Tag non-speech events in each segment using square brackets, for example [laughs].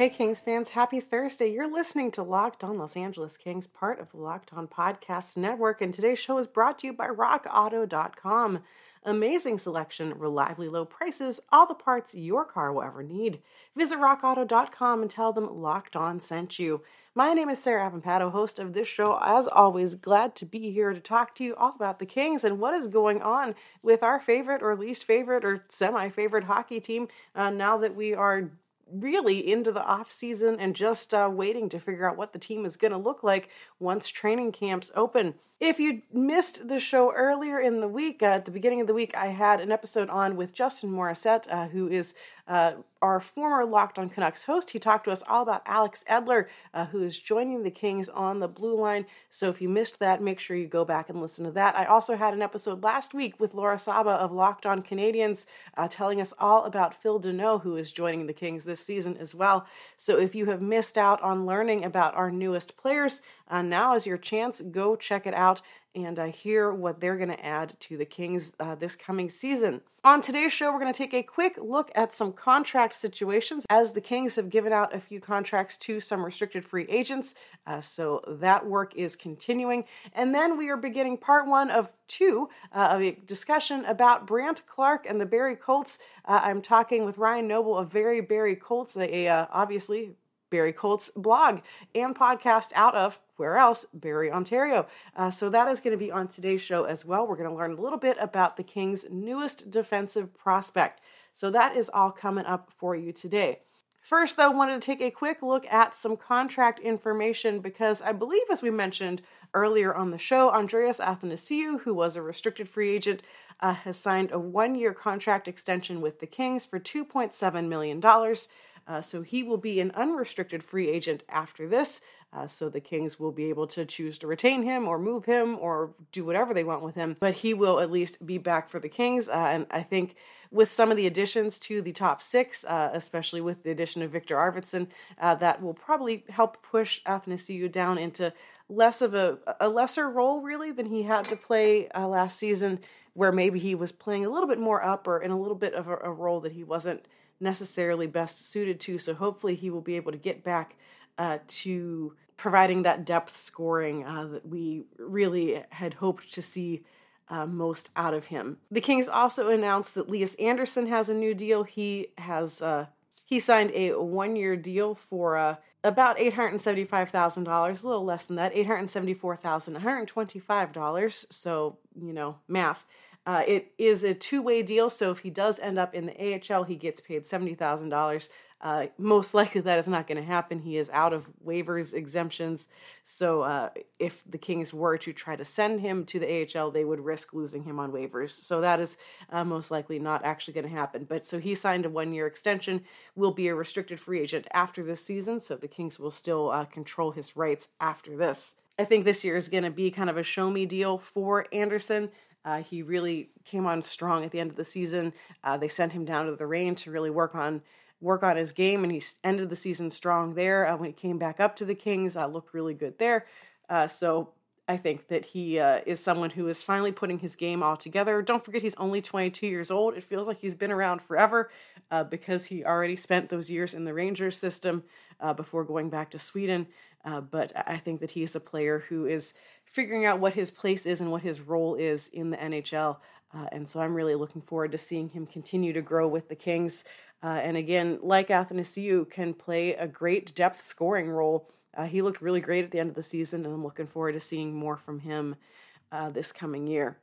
Hey, Kings fans, happy Thursday. You're listening to Locked On Los Angeles Kings, part of the Locked On Podcast Network, and today's show is brought to you by RockAuto.com. Amazing selection, reliably low prices, all the parts your car will ever need. Visit RockAuto.com and tell them Locked On sent you. My name is Sarah Avampato, host of this show. As always, glad to be here to talk to you all about the Kings and what is going on with our favorite or least favorite or semi favorite hockey team uh, now that we are really into the off season and just uh, waiting to figure out what the team is going to look like once training camps open. If you missed the show earlier in the week, uh, at the beginning of the week, I had an episode on with Justin Morissette, uh, who is uh, our former Locked on Canucks host. He talked to us all about Alex Edler, uh, who is joining the Kings on the blue line. So if you missed that, make sure you go back and listen to that. I also had an episode last week with Laura Saba of Locked on Canadiens uh, telling us all about Phil Danault, who is joining the Kings this season as well. So if you have missed out on learning about our newest players, uh, now is your chance. Go check it out and uh, hear what they're going to add to the Kings uh, this coming season. On today's show, we're going to take a quick look at some contract situations as the Kings have given out a few contracts to some restricted free agents. Uh, so that work is continuing. And then we are beginning part one of two uh, of a discussion about Brandt Clarke and the Barrie Colts. Uh, I'm talking with Ryan Noble of Very Barrie Colts, a, uh, obviously Barrie Colts blog and podcast out of where else? Barrie, Ontario. Uh, so that is going to be on today's show as well. We're going to learn a little bit about the Kings' newest defensive prospect. So that is all coming up for you today. First, though, wanted to take a quick look at some contract information because I believe, as we mentioned earlier on the show, Andreas Athanasiou, who was a restricted free agent, uh, has signed a one year contract extension with the Kings for $2.7 million. Uh, so he will be an unrestricted free agent after this. Uh, so the Kings will be able to choose to retain him or move him or do whatever they want with him. But he will at least be back for the Kings. Uh, and I think with some of the additions to the top six, uh, especially with the addition of Viktor Arvidsson, uh, that will probably help push Athanasiou down into less of a, a lesser role, really, than he had to play uh, last season, where maybe he was playing a little bit more up or in a little bit of a, a role that he wasn't necessarily best suited to. So hopefully he will be able to get back uh, to providing that depth scoring uh, that we really had hoped to see uh, most out of him. The Kings also announced that Lias Andersson has a new deal. He has uh, he signed a one year deal for uh, about eight hundred seventy five thousand dollars, a little less than that, eight hundred seventy four thousand one hundred twenty five dollars. So you know math. Uh, it is a two way deal, so if he does end up in the AHL, he gets paid $70,000. Uh, most [laughs] likely that is not going to happen. He is out of waivers, exemptions. So uh, if the Kings were to try to send him to the AHL, they would risk losing him on waivers. So that is uh, most likely not actually going to happen. But so he signed a one year extension, will be a restricted free agent after this season. So the Kings will still uh, control his rights after this. I think this year is going to be kind of a show me deal for Andersson. Uh, he really came on strong at the end of the season. Uh, they sent him down to the Reign to really work on work on his game, and he ended the season strong there. Uh, when he came back up to the Kings, uh, looked really good there. Uh, so I think that he uh, is someone who is finally putting his game all together. Don't forget, he's only 22 years old. It feels like he's been around forever uh, because he already spent those years in the Rangers system uh, before going back to Sweden. Uh, but I think that he's a player who is figuring out what his place is and what his role is in the NHL. Uh, and so I'm really looking forward to seeing him continue to grow with the Kings. Uh, and again, like Athanasiou, can play a great depth scoring role. Uh, he looked really great at the end of the season, and I'm looking forward to seeing more from him uh, this coming year.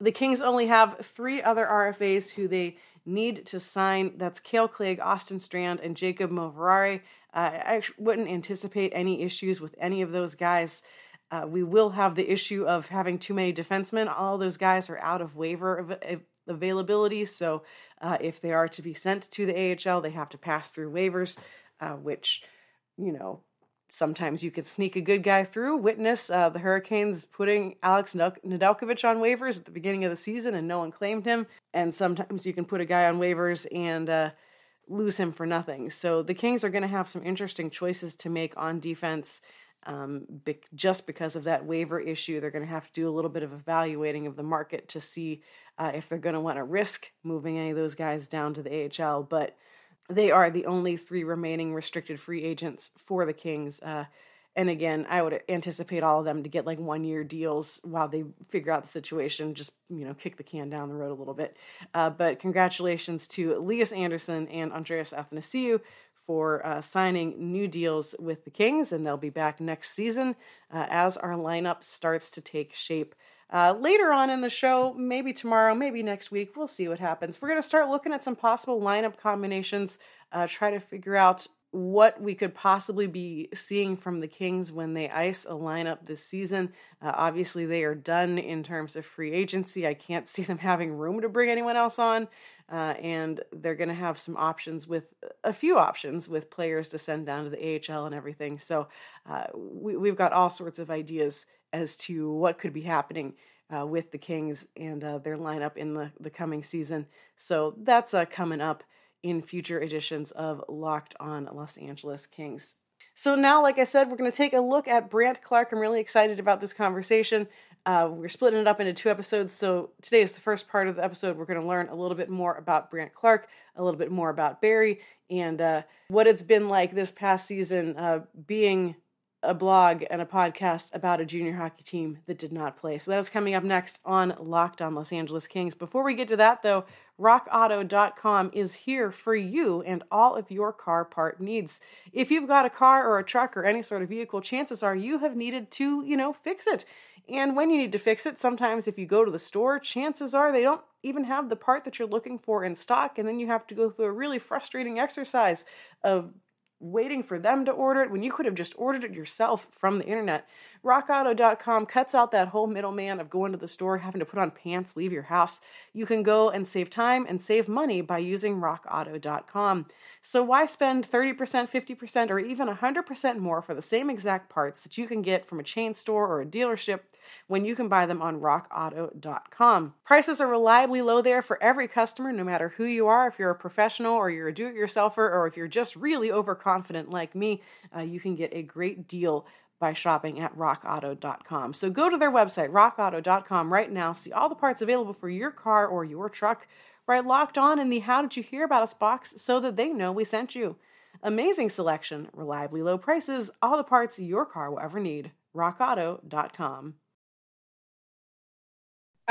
The Kings only have three other RFAs who they need to sign. That's Kale Clague, Austin Strand, and Jacob Moverare. Uh, I wouldn't anticipate any issues with any of those guys. Uh, we will have the issue of having too many defensemen. All those guys are out of waiver av- availability, so uh, if they are to be sent to the AHL, they have to pass through waivers, uh, which, you know, sometimes you could sneak a good guy through. Witness uh, the Hurricanes putting Alex Nedeljkovic on waivers at the beginning of the season and no one claimed him. And sometimes you can put a guy on waivers and uh, lose him for nothing. So the Kings are going to have some interesting choices to make on defense. Um, be- just because of that waiver issue, they're going to have to do a little bit of evaluating of the market to see uh, if they're going to want to risk moving any of those guys down to the AHL. But they are the only three remaining restricted free agents for the Kings. Uh, and again, I would anticipate all of them to get like one year deals while they figure out the situation, just, you know, kick the can down the road a little bit. Uh, but congratulations to Elias Andersson and Andreas Athanasiou for uh, signing new deals with the Kings, and they'll be back next season uh, as our lineup starts to take shape. Uh, later on in the show, maybe tomorrow, maybe next week, we'll see what happens. We're going to start looking at some possible lineup combinations, uh, try to figure out what we could possibly be seeing from the Kings when they ice a lineup this season. Uh, obviously, they are done in terms of free agency. I can't see them [laughs] having room to bring anyone else on. Uh, and they're going to have some options with a few options with players to send down to the AHL and everything. So uh, we, we've got all sorts of ideas as to what could be happening uh, with the Kings and uh, their lineup in the, the coming season. So that's uh, coming up in future editions of Locked on Los Angeles Kings. So now, like I said, we're going to take a look at Brandt Clarke. I'm really excited about this conversation. Uh, we're splitting it up into two episodes. So today is the first part of the episode. We're going to learn a little bit more about Brandt Clarke, a little bit more about Barrie, and uh, what it's been like this past season uh, being a blog and a podcast about a junior hockey team that did not play. So that is coming up next on Locked on Los Angeles Kings. Before we get to that, though, rockauto.com is here for you and all of your car part needs. If you've got a car or a truck or any sort of vehicle, chances are you have needed to, you know, fix it. And when you need to fix it, sometimes if you go to the store, chances are they don't even have the part that you're looking for in stock. And then you have to go through a really frustrating exercise of waiting for them to order it when you could have just ordered it yourself from the internet. RockAuto.com cuts out that whole middleman of going to the store, having to put on pants, leave your house. You can go and save time and save money by using RockAuto.com. So why spend 30%, 50%, or even 100% more for the same exact parts that you can get from a chain store or a dealership when you can buy them on rockauto.com. Prices are reliably low there for every customer, no matter who you are. If you're a professional or you're a do it yourselfer, or if you're just really overconfident like me, uh, you can get a great deal by shopping at rockauto.com. So go to their website, rockauto.com, right now, see all the parts available for your car or your truck, right locked on in the How Did You Hear About Us box so that they know we sent you. Amazing selection, reliably low prices, all the parts your car will ever need. rockauto.com.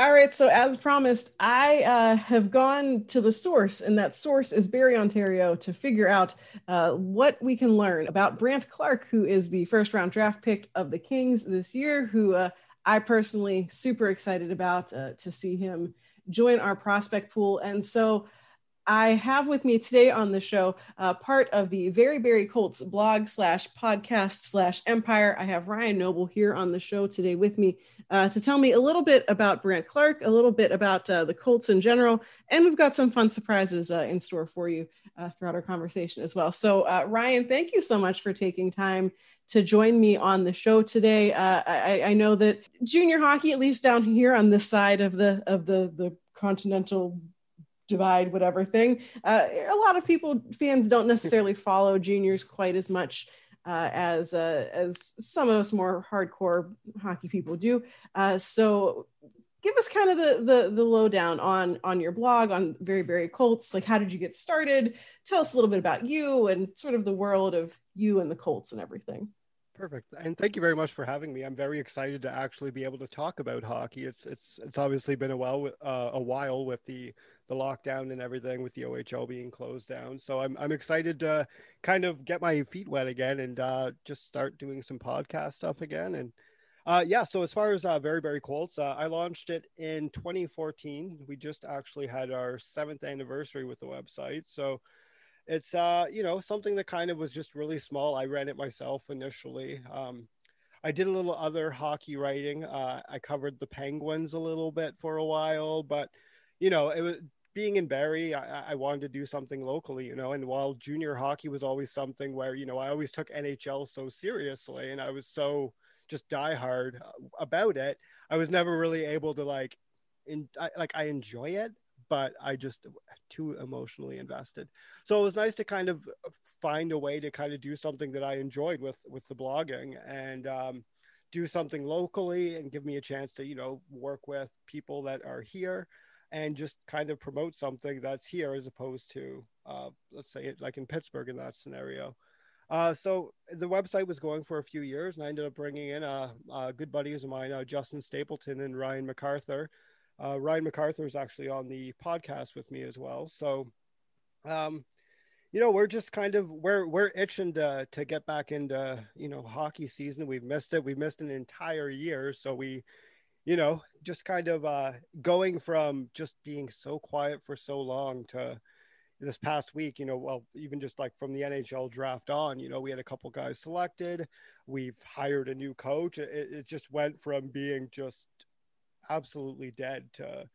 All right, so as promised, I uh, have gone to the source, and that source is Barrie, Ontario, to figure out uh, what we can learn about Brandt Clarke, who is the first round draft pick of the Kings this year, who uh, I personally super excited about uh, to see him join our prospect pool. And so I have with me today on the show uh, part of the Very Barrie Colts blog slash podcast slash empire. I have Ryan Noble here on the show today with me uh, to tell me a little bit about Brandt Clarke, a little bit about uh, the Colts in general, and we've got some fun surprises uh, in store for you uh, throughout our conversation as well. So, uh, Ryan, thank you so much for taking time to join me on the show today. I, I know that junior hockey, at least down here on this side of the of the the continental divide whatever thing uh, a lot of people fans don't [laughs] necessarily follow juniors quite as much uh, as uh, as some of us more hardcore hockey people do uh, so give us kind of the, the the lowdown on on your blog on very very colts like how did you get started tell us a little bit about you and sort of the world of you and the colts and everything Perfect. And thank you very much for having me. I'm very excited to actually be able to talk about hockey. It's it's it's obviously been a while uh, a while with the the lockdown and everything with the OHL being closed down. So I'm I'm excited to kind of get my feet wet again and uh, just start doing some podcast stuff again. And uh, yeah, so as far as uh, Very Barrie Colts, uh, I launched it in 2014. We just actually had our seventh anniversary with the website. So it's uh you know something that kind of was just really small i ran it myself initially um i did a little other hockey writing uh i covered the penguins a little bit for a while but you know it was being in Barrie, I, I, wanted to do something locally, you know. And while junior hockey was always something where, you know, I always took NHL so seriously and I was so just diehard about it, I was never really able to like, in I, like I enjoy it, but I just too emotionally invested. So it was nice to kind of find a way to kind of do something that I enjoyed with with the blogging and um, do something locally and give me a chance to you know work with people that are here and just kind of promote something that's here as opposed to uh, let's say like in Pittsburgh in that scenario. Uh, so the website was going for a few years, and I ended up bringing in a, uh good buddies of mine, uh, Justin Stapleton and Ryan MacArthur. Uh, Ryan MacArthur is actually on the podcast with me as well. So, um, you know, we're just kind of we're we're itching to to get back into you know hockey season. We've missed it. We've missed an entire year, so we you know, just kind of uh, going from just being so quiet for so long to this past week, you know, well, even just like from the NHL draft on, you know, we had a couple guys selected. We've hired a new coach. It, it just went from being just absolutely dead to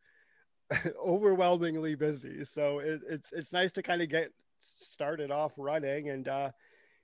[laughs] overwhelmingly busy. So it, it's it's nice to kind of get started off running, and uh,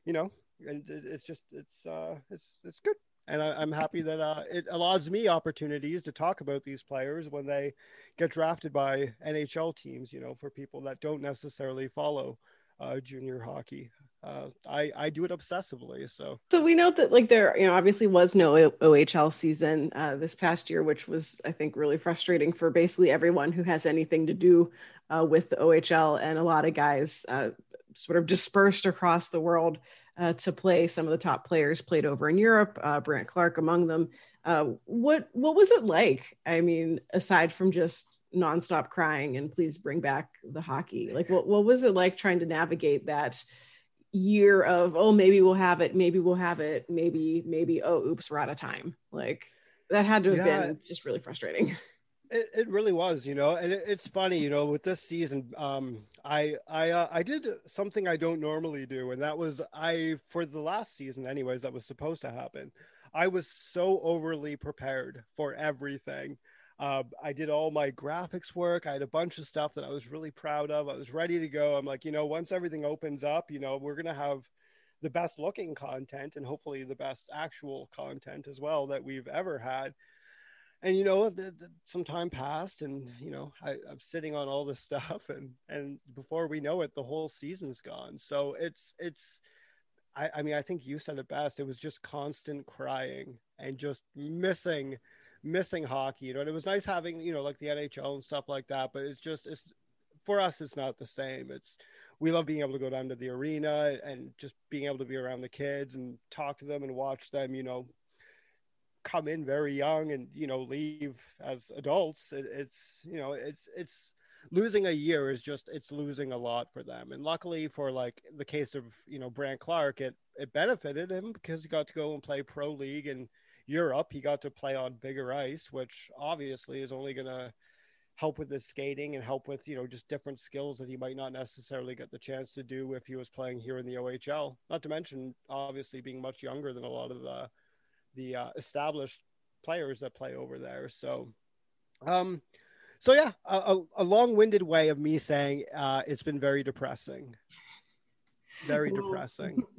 you know, and it, it's just it's uh, it's it's good and I, am happy that uh, it allows me opportunities to talk about these players when they get drafted by NHL teams. You know, for people that don't necessarily follow uh, junior hockey. Uh, I I do it obsessively. So so we note that like there you know obviously was no OHL season uh, this past year, which was I think really frustrating for basically everyone who has anything to do uh, with the OHL, and a lot of guys uh, sort of dispersed across the world uh, to play. Some of the top players played over in Europe, uh, Brandt Clarke among them. Uh, what what was it like? I mean, aside from just nonstop crying and please bring back the hockey, like what what was it like trying to navigate that? year of oh maybe we'll have it maybe we'll have it maybe maybe oh oops we're out of time like that had to have yeah. been just really frustrating [laughs] It, it really was, you know, and it, it's funny, you know, with this season, um, I I uh, I did something I don't normally do, and that was I for the last season, anyways, that was supposed to happen. I was so overly prepared for everything. Uh, I did all my graphics work. I had a bunch of stuff that I was really proud of. I was ready to go. I'm like, you know, once everything opens up, you know, we're gonna have the best looking content and hopefully the best actual content as well that we've ever had and you know the, the, some time passed and you know I, i'm sitting on all this stuff and and before we know it the whole season's gone. So it's it's I, I mean i think you said it best. It was just constant crying and just missing missing hockey you know and it was nice having you know like the nhl and stuff like that but it's just it's for us it's not the same. It's we love being able to go down to the arena and just being able to be around the kids and talk to them and watch them you know come in very young and you know leave as adults it, it's you know it's it's losing a year is just it's losing a lot for them. And luckily for like the case of you know Brandt clarke it it benefited him because he got to go and play pro league in Europe. He got to play on bigger ice which obviously is only going to help with his skating and help with you know just different skills that he might not necessarily get the chance to do if he was playing here in the OHL not to mention obviously being much younger than a lot of the the uh, established players that play over there. So, um, so yeah, a, a long-winded way of me saying uh, it's been very depressing. Very well, depressing. [laughs]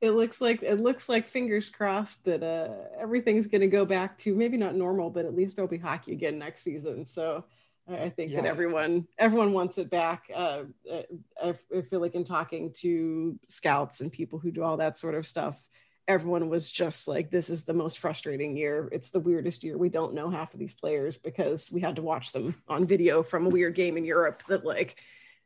It looks like it looks like fingers crossed that uh, everything's going to go back to maybe not normal, but at least there'll be hockey again next season. So I think yeah. that everyone everyone wants it back. Uh, I, I feel like in talking to scouts and people who do all that sort of stuff, everyone was just like, this is the most frustrating year. It's the weirdest year. We don't know half of these players because we had to watch them on video from a weird game in Europe that like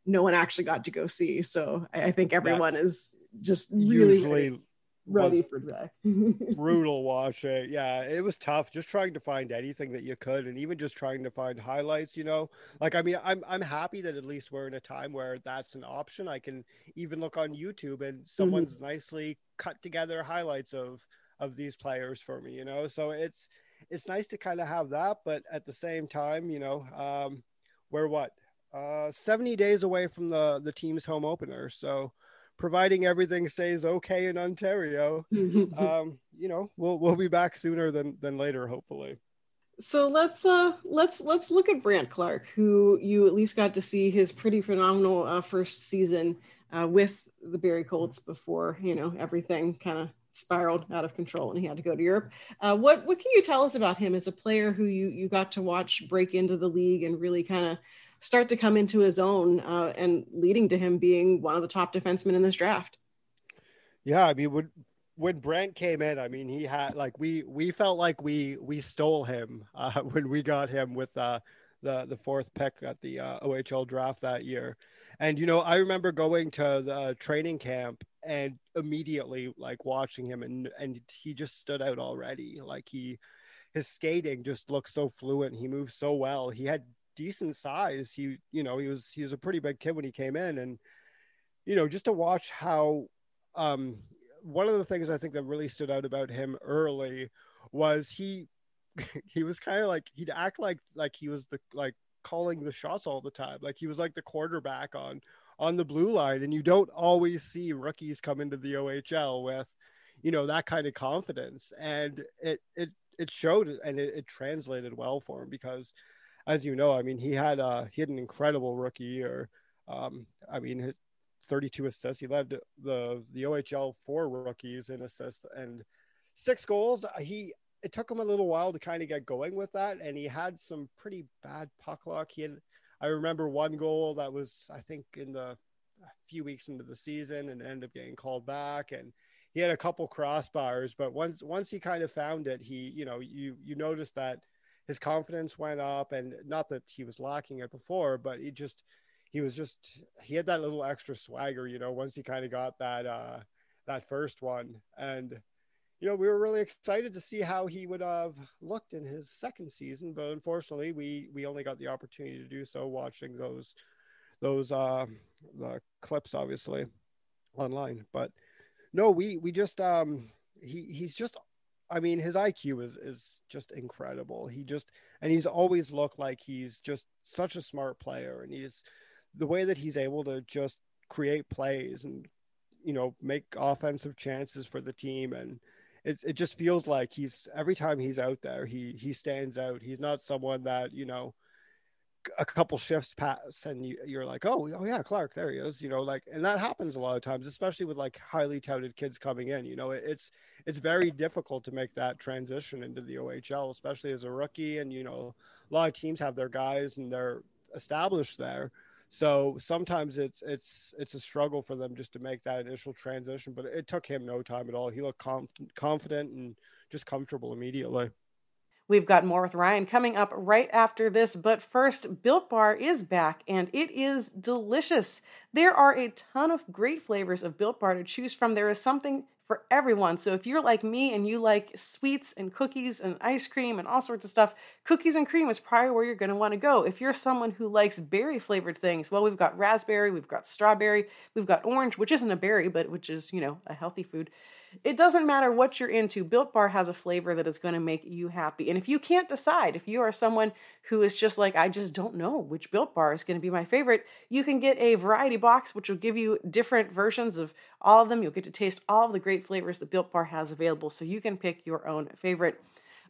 no one actually got to go see. So I, I think everyone that is just really usually ready for that. [laughs] brutal watching. Yeah, it was tough just trying to find anything that you could and even just trying to find highlights, you know. Like I mean, I'm I'm happy that at least we're in a time where that's an option. I can even look on YouTube and mm-hmm. someone's mm-hmm. nicely cut together highlights of of these players for me, you know. So it's it's nice to kind of have that, but at the same time, you know, um we're what? Uh 70 days away from the the team's home opener. So providing everything stays okay in Ontario, [laughs] um, you know, we'll we'll be back sooner than than later, hopefully. So let's uh let's let's look at Brandt Clarke, who you at least got to see his pretty phenomenal uh, first season uh, with the Barrie Colts before you know everything kind of spiraled out of control and he had to go to Europe. Uh, what what can you tell us about him as a player who you you got to watch break into the league and really kind of start to come into his own uh, and leading to him being one of the top defensemen in this draft? Yeah, I mean, when when Brent came in, I mean, he had like we we felt like we we stole him uh, [laughs] when we got him with uh, the the fourth pick at the uh, OHL draft that year. And you know, I remember going to the training camp and immediately like watching him and and he just stood out already. Like he his skating just looked so fluent. He moved so well. He had decent size. He, you know, he was he was a pretty big kid when he came in and you know, just to watch how um one of the things I think that really stood out about him early was he [laughs] he was kind of like he'd act like like he was the like calling the shots all the time. Like he was like the quarterback on on the blue line, and you don't always see rookies come into the OHL with, you know, that kind of confidence. And it it it showed and it, it translated well for him because, as you know, I mean, he had uh he had an incredible rookie year. Um, I mean, his 32 assists. He led the the OHL four rookies in assists and six goals. He it took him a little while to kind of get going with that, and he had some pretty bad puck luck. He had, I remember one goal that was, I think, in the few weeks into the season, and ended up getting called back. And he had a couple crossbars, but once once he kind of found it, he, you know, you you noticed that his confidence went up, and not that he was lacking it before, but he just he was just he had that little extra swagger, you know, once he kind of got that uh that first one, and you know, we were really excited to see how he would have looked in his second season, but unfortunately, we we only got the opportunity to do so watching those those uh, the clips, obviously, online. But no, we we just um he he's just I mean, his IQ is is just incredible. He just and he's always looked like he's just such a smart player, and he's the way that he's able to just create plays and you know make offensive chances for the team and it, it just feels like he's every time he's out there he he stands out he's not someone that you know a couple shifts pass and you, you're like oh oh yeah Clarke, there he is you know like and that happens a lot of times especially with like highly touted kids coming in you know it, it's it's very difficult to make that transition into the ohl especially as a rookie and you know a lot of teams have their guys and they're established there so sometimes it's it's it's a struggle for them just to make that initial transition, but it took him no time at all. He looked conf- confident and just comfortable immediately. We've got more with Ryan coming up right after this, but first, Built Bar is back and it is delicious. There are a ton of great flavors of Built Bar to choose from. There is something for everyone. So if you're like me and you like sweets and cookies and ice cream and all sorts of stuff, cookies and cream is probably where you're going to want to go. If you're someone who likes berry flavored things, well, we've got raspberry, we've got strawberry, we've got orange, which isn't a berry, but which is, you know, a healthy food. It doesn't matter what you're into, Built Bar has a flavor that is going to make you happy. And if you can't decide, if you are someone who is just like, I just don't know which Built Bar is going to be my favorite, you can get a variety box, which will give you different versions of all of them. You'll get to taste all of the great flavors that Built Bar has available so you can pick your own favorite.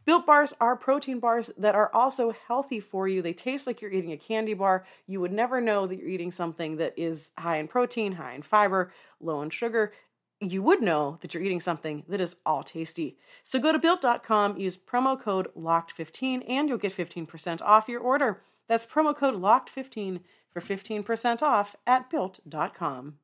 Built bars are protein bars that are also healthy for you. They taste like you're eating a candy bar. You would never know that you're eating something that is high in protein, high in fiber, low in sugar you would know that you're eating something that is all tasty. So go to built.com, use promo code LOCKED15, and you'll get 15% off your order. That's promo code LOCKED15 for 15% off at built.com.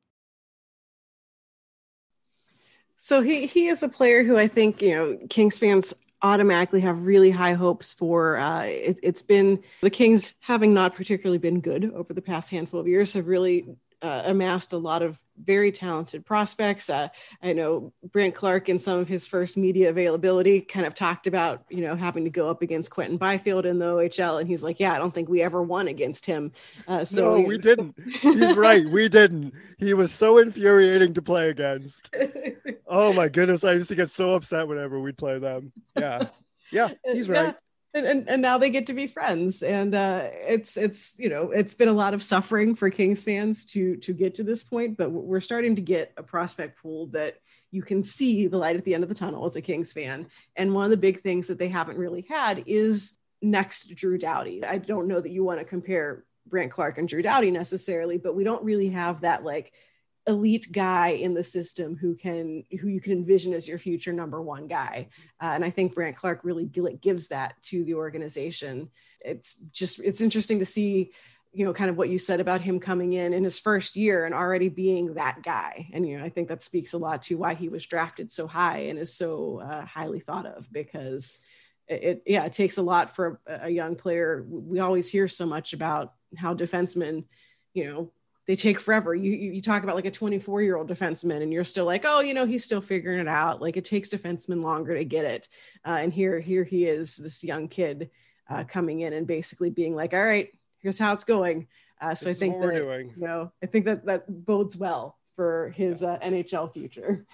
So he, he is a player who I think, you know, Kings fans automatically have really high hopes for. Uh, it, it's been the Kings having not particularly been good over the past handful of years have really uh, amassed a lot of very talented prospects. Uh, I know Brent Clarke in some of his first media availability kind of talked about, you know, having to go up against Quinton Byfield in the OHL. And he's like, yeah, I don't think we ever won against him. Uh, so no, we didn't. He's right. We didn't. He was so infuriating to play against. [laughs] Oh my goodness. I used to get so upset whenever we'd play them. Yeah. Yeah, he's right. And, and, and now they get to be friends and uh, it's it's you know it's been a lot of suffering for kings fans to to get to this point but we're starting to get a prospect pool that you can see the light at the end of the tunnel as a kings fan and one of the big things that they haven't really had is next Drew Doughty. I don't know that you want to compare Brandt Clarke and Drew Doughty necessarily, but we don't really have that like elite guy in the system who can who you can envision as your future number one guy. Uh, and I think Brandt clarke really gives that to the organization. It's just it's interesting to see you know kind of what you said about him coming in in his first year and already being that guy and you know i think that speaks a lot to why he was drafted so high and is so uh, highly thought of because it, it, yeah it takes a lot for a, a young player we always hear so much about how defensemen you know they take forever. You, you talk about like a 24 year old defenseman and you're still like, oh, you know, he's still figuring it out. Like it takes defensemen longer to get it. Uh, and here, here he is, this young kid uh, coming in and basically being like, all right, here's how it's going. Uh, so this I think that, you know, I think that that bodes well for his uh, NHL future.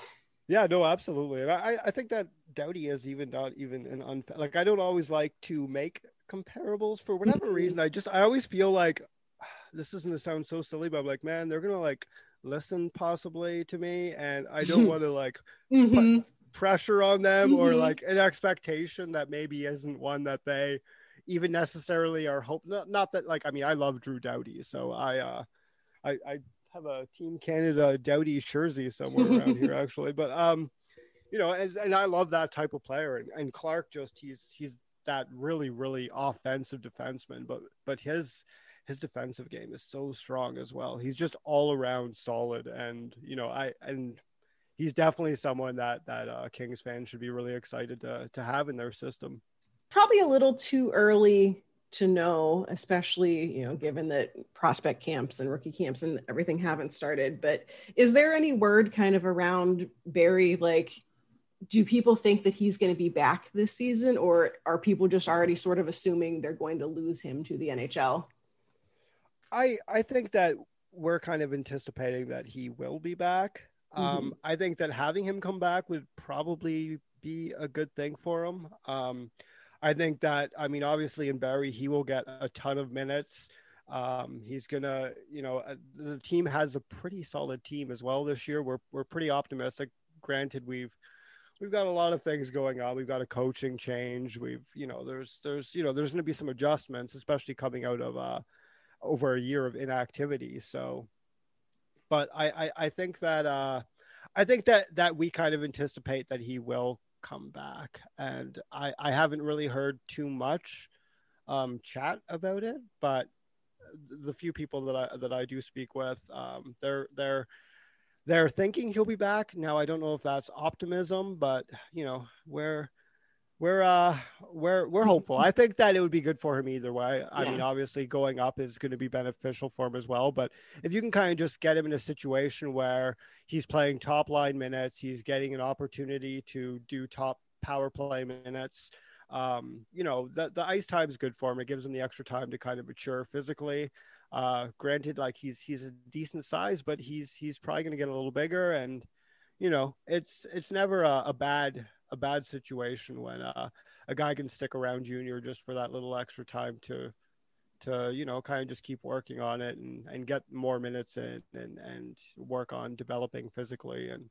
Yeah, no, absolutely. And I, I think that Doughty is even not even an un like I don't always like to make comparables for whatever mm-hmm. reason. I just I always feel like this is gonna sound so silly, but I'm like, man, they're gonna like listen possibly to me, and I don't [laughs] want to like mm-hmm. put pressure on them mm-hmm. or like an expectation that maybe isn't one that they even necessarily are hope. Not, not that like I mean, I love Drew Doughty, so I uh, I I have a Team Canada Doughty jersey somewhere around here [laughs] actually, but um, you know, and, and I love that type of player, and, and Clarke just he's he's that really really offensive defenseman, but but his his defensive game is so strong as well. He's just all around solid, and you know, I and he's definitely someone that that uh, Kings fans should be really excited to to have in their system. Probably a little too early to know, especially you know, given that prospect camps and rookie camps and everything haven't started. But is there any word kind of around Barrie like? do people think that he's going to be back this season or are people just already sort of assuming they're going to lose him to the NHL? I I think that we're kind of anticipating that he will be back. Mm-hmm. Um, I think that having him come back would probably be a good thing for him. Um, I think that I mean, obviously in Barrie, he will get a ton of minutes. Um, he's gonna, you know, uh, the team has a pretty solid team as well this year. We're we're pretty optimistic. Granted, we've we've got a lot of things going on. We've got a coaching change. We've, you know, there's there's you know there's going to be some adjustments, especially coming out of uh, over a year of inactivity. So, but I, I, I think that, uh, I think that, that we kind of anticipate that he will come back. And I, I haven't really heard too much, um, chat about it, but the few people that I, that I do speak with, um, they're, they're, they're thinking he'll be back. Now, I don't know if that's optimism, but you know, we're, we're uh we're we're hopeful. I think that it would be good for him either way. I yeah. mean, obviously going up is going to be beneficial for him as well, but if you can kind of just get him in a situation where he's playing top line minutes, he's getting an opportunity to do top power play minutes. Um, you know, the the ice time is good for him. It gives him the extra time to kind of mature physically. Uh, granted, like he's he's a decent size, but he's he's probably going to get a little bigger, and you know, it's it's never a, a bad a bad situation when uh, a guy can stick around junior just for that little extra time to to you know kind of just keep working on it and and get more minutes in and and work on developing physically and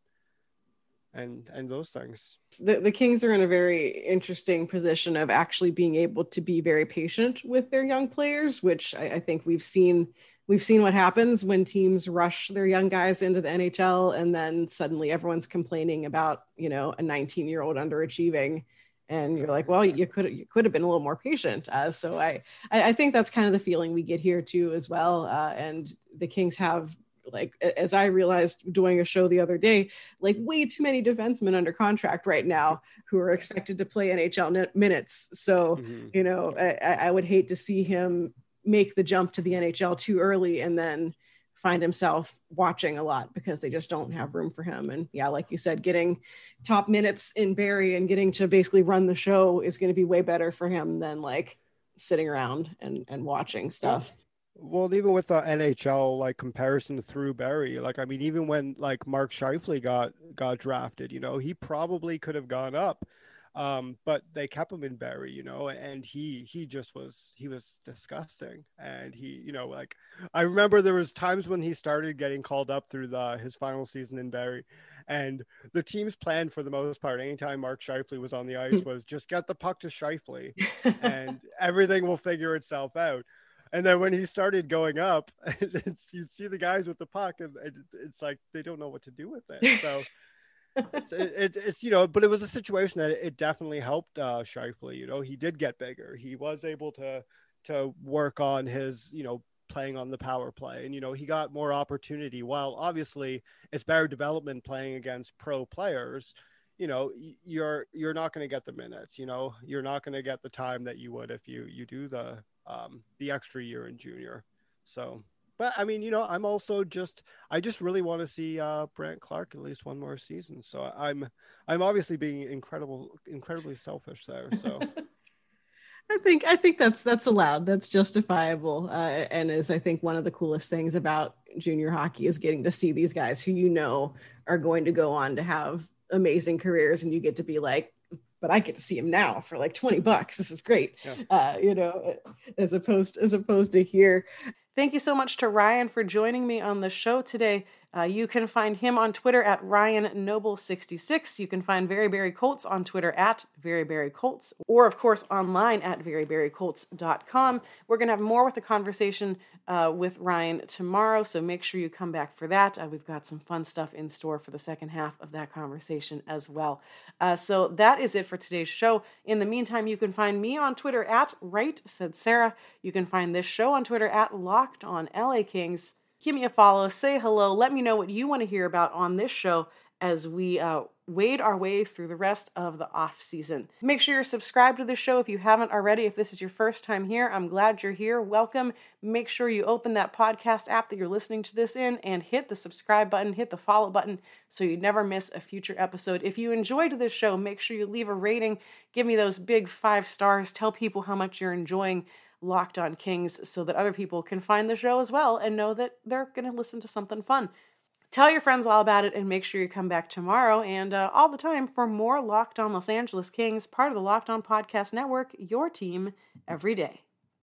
and and those things the, the kings are in a very interesting position of actually being able to be very patient with their young players which I, I think we've seen we've seen what happens when teams rush their young guys into the NHL and then suddenly everyone's complaining about, you know, a 19 year old underachieving. And you're like, well, you could you could have been a little more patient. Uh, so I, I think that's kind of the feeling we get here too as well. Uh, and the Kings have like as I realized doing a show the other day, like way too many defensemen under contract right now who are expected to play NHL minutes. So mm-hmm. you know, I, I would hate to see him make the jump to the NHL too early and then find himself watching a lot because they just don't have room for him. And yeah, like you said, getting top minutes in Barrie and getting to basically run the show is going to be way better for him than like sitting around and, and watching stuff. Well, even with the NHL like comparison through Barrie, like I mean, even when like Mark Scheifele got got drafted, you know, he probably could have gone up um, but they kept him in Barrie, you know, and he he just was he was disgusting, and he you know like I remember there was times when he started getting called up through the his final season in Barrie, And the team's plan for the most part, anytime Mark Scheifele was on the ice, [laughs] was just get the puck to Scheifele [laughs] and everything will figure itself out. And then when he started going up, [laughs] you'd see the guys with the puck, and it's like they don't know what to do with it. [laughs] So it's, it, it's you know, but it was a situation that it definitely helped uh, Scheifele. You know, he did get bigger. He was able to to work on his you know playing on the power play, and you know he got more opportunity. While obviously it's better development playing against pro players you know you're you're not going to get the minutes you know you're not going to get the time that you would if you you do the um, the extra year in junior. So, but I mean, you know, I'm also just I just really want to see uh, Brandt Clarke at least one more season. So I'm I'm obviously being incredible incredibly selfish there. So. [laughs] I think I think that's that's allowed. That's justifiable, uh, and is I think one of the coolest things about junior hockey is getting to see these guys who you know are going to go on to have amazing careers, and you get to be like, but I get to see him now for like 20 bucks. This is great. Yeah. Uh, you know, as opposed as opposed to here. Thank you so much to Ryan for joining me on the show today. Uh, you can find him on Twitter at Ryan Noble66. You can find Very Barrie Colts on Twitter at Very Barrie Colts, or of course online at verybarriecolts.com. We're going to have more with the conversation uh, with Ryan tomorrow, so make sure you come back for that. Uh, we've got some fun stuff in store for the second half of that conversation as well. Uh, so that is it for today's show. In the meantime, you can find me on Twitter at Right Said Sarah. You can find this show on Twitter at Locked on LA Kings give me a follow, say hello, let me know what you want to hear about on this show as we uh, wade our way through the rest of the off season. Make sure you're subscribed to the show if you haven't already. If this is your first time here, I'm glad you're here. Welcome. Make sure you open that podcast app that you're listening to this in and hit the subscribe button, hit the follow button so you never miss a future episode. If you enjoyed this show, make sure you leave a rating, give me those big five stars, tell people how much you're enjoying Locked on Kings so that other people can find the show as well and know that they're going to listen to something fun. Tell your friends all about it and make sure you come back tomorrow and uh, all the time for more Locked on Los Angeles Kings, part of the Locked on Podcast Network, your team every day.